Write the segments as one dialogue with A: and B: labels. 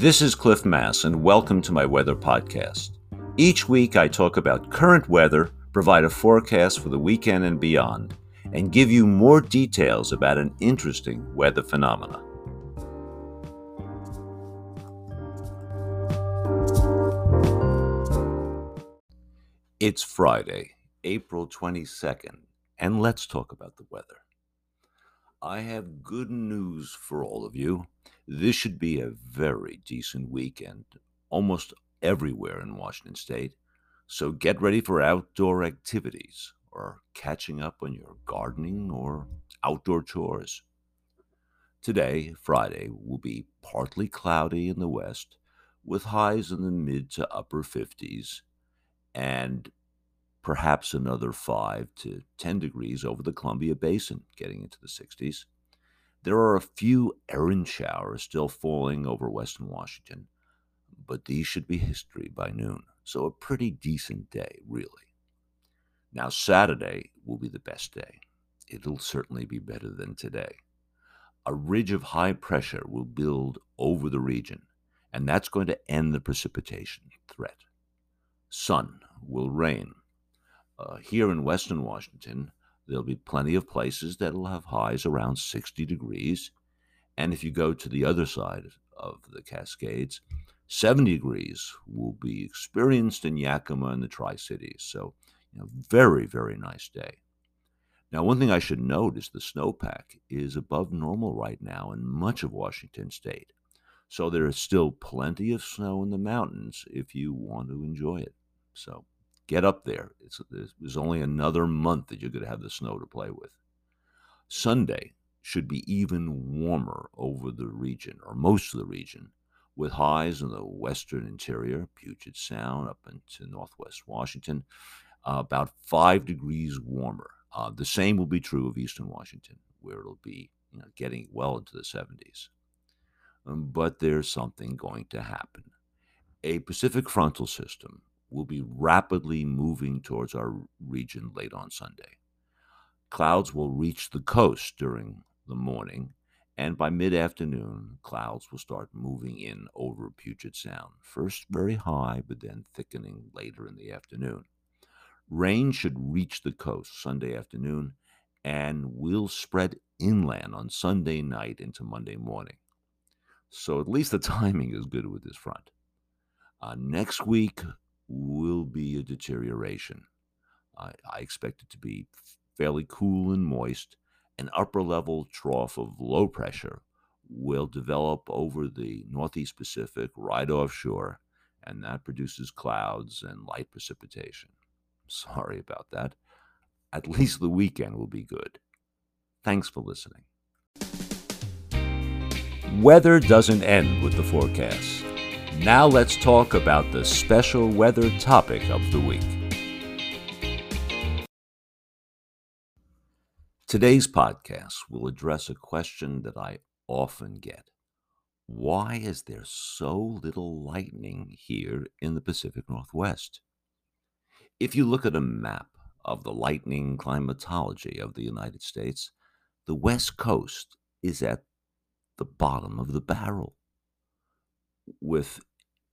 A: This is Cliff Mass, and welcome to my weather podcast. Each week, I talk about current weather, provide a forecast for the weekend and beyond, and give you more details about an interesting weather phenomena. It's Friday, April 22nd, and let's talk about the weather. I have good news for all of you. This should be a very decent weekend, almost everywhere in Washington state. So get ready for outdoor activities or catching up on your gardening or outdoor chores. Today, Friday, will be partly cloudy in the west with highs in the mid to upper 50s and perhaps another 5 to 10 degrees over the Columbia Basin, getting into the 60s. There are a few errant showers still falling over western Washington, but these should be history by noon, so a pretty decent day, really. Now, Saturday will be the best day. It'll certainly be better than today. A ridge of high pressure will build over the region, and that's going to end the precipitation threat. Sun will reign uh, here in Western Washington, there'll be plenty of places that'll have highs around 60 degrees. And if you go to the other side of the Cascades, 70 degrees will be experienced in Yakima and the Tri Cities. So, you know, very, very nice day. Now, one thing I should note is the snowpack is above normal right now in much of Washington state. So there is still plenty of snow in the mountains if you want to enjoy it. So Get up there. It's, there's only another month that you're going to have the snow to play with. Sunday should be even warmer over the region, or most of the region, with highs in the western interior, Puget Sound, up into northwest Washington, uh, about five degrees warmer. Uh, the same will be true of eastern Washington, where it'll be you know, getting well into the 70s. Um, but there's something going to happen. A Pacific frontal system will be rapidly moving towards our region late on Sunday. Clouds will reach the coast during the morning, and by mid afternoon, clouds will start moving in over Puget Sound, first very high, but then thickening later in the afternoon. Rain should reach the coast Sunday afternoon and will spread inland on Sunday night into Monday morning. So at least the timing is good with this front. Uh, next week, will be a deterioration. I, I expect it to be fairly cool and moist. An upper level trough of low pressure will develop over the Northeast Pacific right offshore, and that produces clouds and light precipitation. Sorry about that. At least the weekend will be good. Thanks for listening. Weather doesn't end with the forecast. Now let's talk about the special weather topic of the week. Today's podcast will address a question that I often get Why is there so little lightning here in the Pacific Northwest? If you look at a map of the lightning climatology of the United States, the West Coast is at the bottom of the barrel with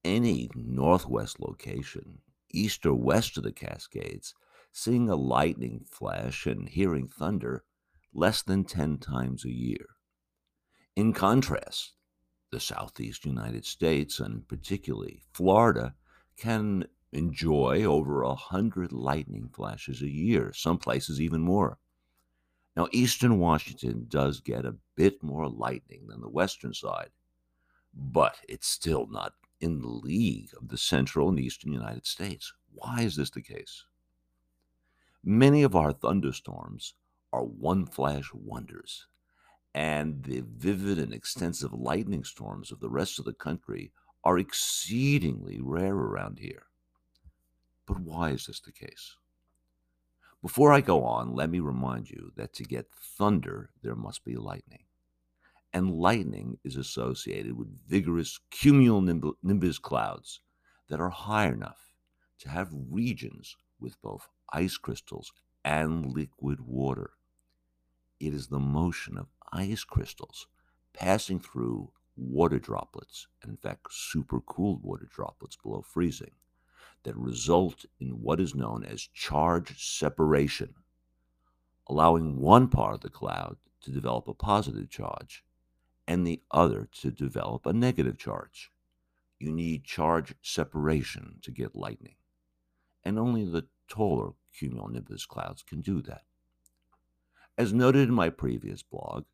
A: any northwest location, east or west of the Cascades, seeing a lightning flash and hearing thunder less than 10 times a year. In contrast, the southeast United States, and particularly Florida, can enjoy over a hundred lightning flashes a year, some places even more. Now, eastern Washington does get a bit more lightning than the western side, but it's still not in the league of the central and eastern United States. Why is this the case? Many of our thunderstorms are one flash wonders, and the vivid and extensive lightning storms of the rest of the country are exceedingly rare around here. But why is this the case? Before I go on, let me remind you that to get thunder, there must be lightning and lightning is associated with vigorous cumulonimbus clouds that are high enough to have regions with both ice crystals and liquid water. It is the motion of ice crystals passing through water droplets, and in fact, supercooled water droplets below freezing, that result in what is known as charge separation, allowing one part of the cloud to develop a positive charge and the other to develop a negative charge. You need charge separation to get lightning, and only the taller cumulonimbus clouds can do that. As noted in my previous blog,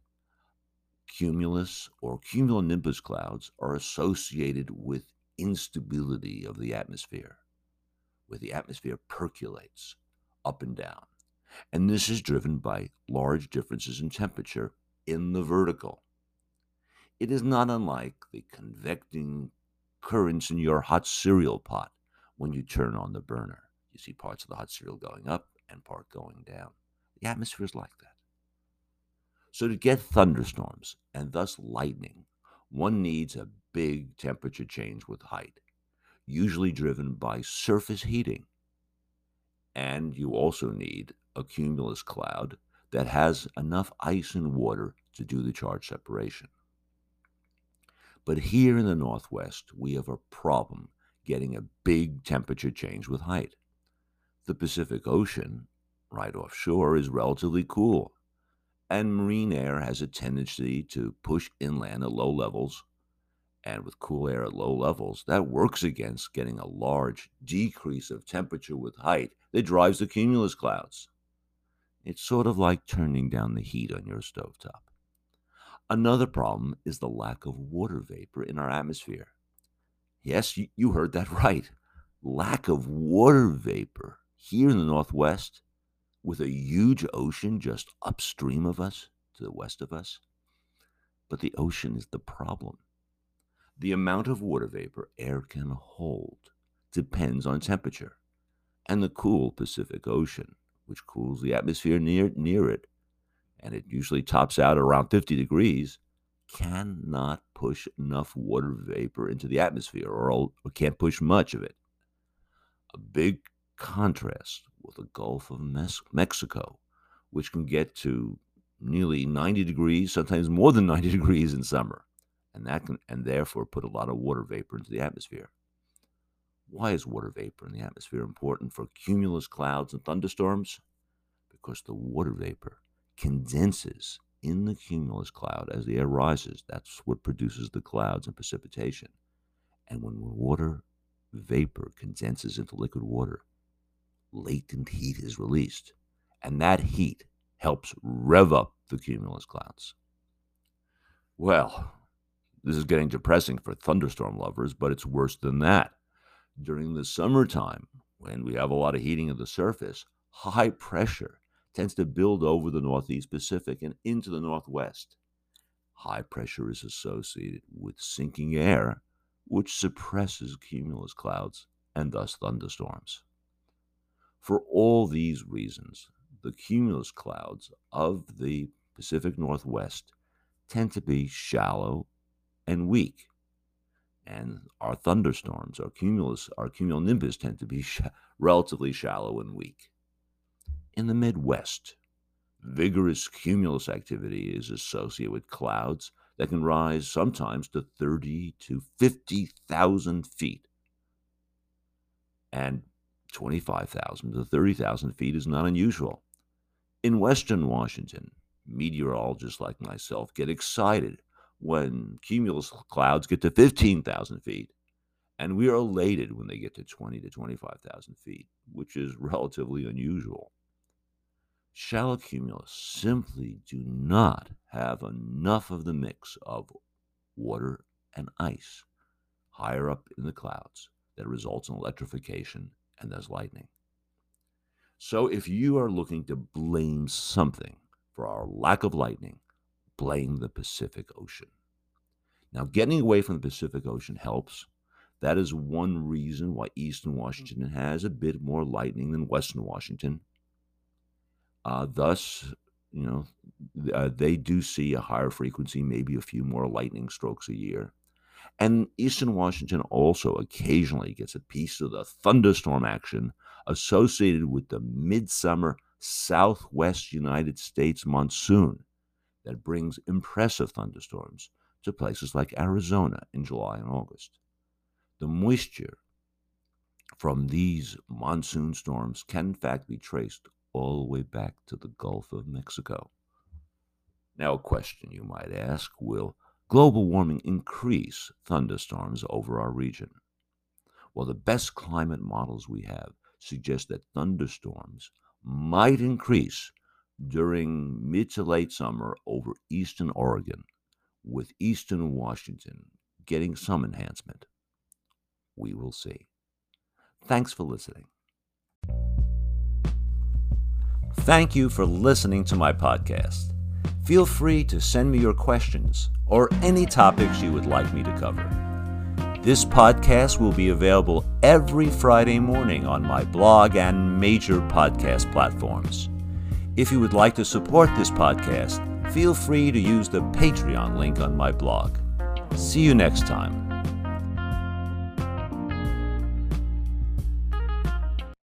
A: cumulus or cumulonimbus clouds are associated with instability of the atmosphere, where the atmosphere percolates up and down. And this is driven by large differences in temperature in the vertical. It is not unlike the convecting currents in your hot cereal pot when you turn on the burner. You see parts of the hot cereal going up and part going down. The atmosphere is like that. So, to get thunderstorms and thus lightning, one needs a big temperature change with height, usually driven by surface heating. And you also need a cumulus cloud that has enough ice and water to do the charge separation. But here in the Northwest, we have a problem getting a big temperature change with height. The Pacific Ocean, right offshore, is relatively cool, and marine air has a tendency to push inland at low levels. And with cool air at low levels, that works against getting a large decrease of temperature with height that drives the cumulus clouds. It's sort of like turning down the heat on your stovetop. Another problem is the lack of water vapor in our atmosphere. Yes, you heard that right. Lack of water vapor here in the Northwest with a huge ocean just upstream of us, to the west of us. But the ocean is the problem. The amount of water vapor air can hold depends on temperature. And the cool Pacific Ocean, which cools the atmosphere near, near it, and it usually tops out around 50 degrees, cannot push enough water vapor into the atmosphere or, can't push much of it. A big contrast with the Gulf of Mexico, which can get to nearly 90 degrees, sometimes more than 90 degrees in summer, and that can and therefore put a lot of water vapor into the atmosphere. Why is water vapor in the atmosphere important for cumulus clouds and thunderstorms? Because the water vapor condenses in the cumulus cloud as the air rises. That's what produces the clouds and precipitation. And when water vapor condenses into liquid water, latent heat is released. And that heat helps rev up the cumulus clouds. Well, this is getting depressing for thunderstorm lovers, but it's worse than that. During the summertime, when we have a lot of heating of the surface, high pressure tends to build over the Northeast Pacific and into the Northwest. High pressure is associated with sinking air, which suppresses cumulus clouds and thus thunderstorms. For all these reasons, the cumulus clouds of the Pacific Northwest tend to be shallow and weak. And our thunderstorms, our cumulus, our cumulonimbus tend to be sh- relatively shallow and weak. In the Midwest, vigorous cumulus activity is associated with clouds that can rise sometimes to 30 to 50,000 feet. And 25,000 to 30,000 feet is not unusual. In western Washington, meteorologists like myself get excited when cumulus clouds get to 15,000 feet, and we are elated when they get to 20 to 25,000 feet, which is relatively unusual. Shallow cumulus simply do not have enough of the mix of water and ice higher up in the clouds that results in electrification and thus lightning. So if you are looking to blame something for our lack of lightning, blame the Pacific Ocean. Now, getting away from the Pacific Ocean helps. That is one reason why Eastern Washington has a bit more lightning than Western Washington. Uh, thus, you know, uh, they do see a higher frequency, maybe a few more lightning strokes a year. And Eastern Washington also occasionally gets a piece of the thunderstorm action associated with the midsummer southwest United States monsoon that brings impressive thunderstorms to places like Arizona in July and August. The moisture from these monsoon storms can, in fact, be traced all the way back to the Gulf of Mexico. Now, a question you might ask will global warming increase thunderstorms over our region? Well, the best climate models we have suggest that thunderstorms might increase during mid to late summer over eastern Oregon, with eastern Washington getting some enhancement. We will see. Thanks for listening. Thank you for listening to my podcast. Feel free to send me your questions or any topics you would like me to cover. This podcast will be available every Friday morning on my blog and major podcast platforms. If you would like to support this podcast, feel free to use the Patreon link on my blog. See you next time.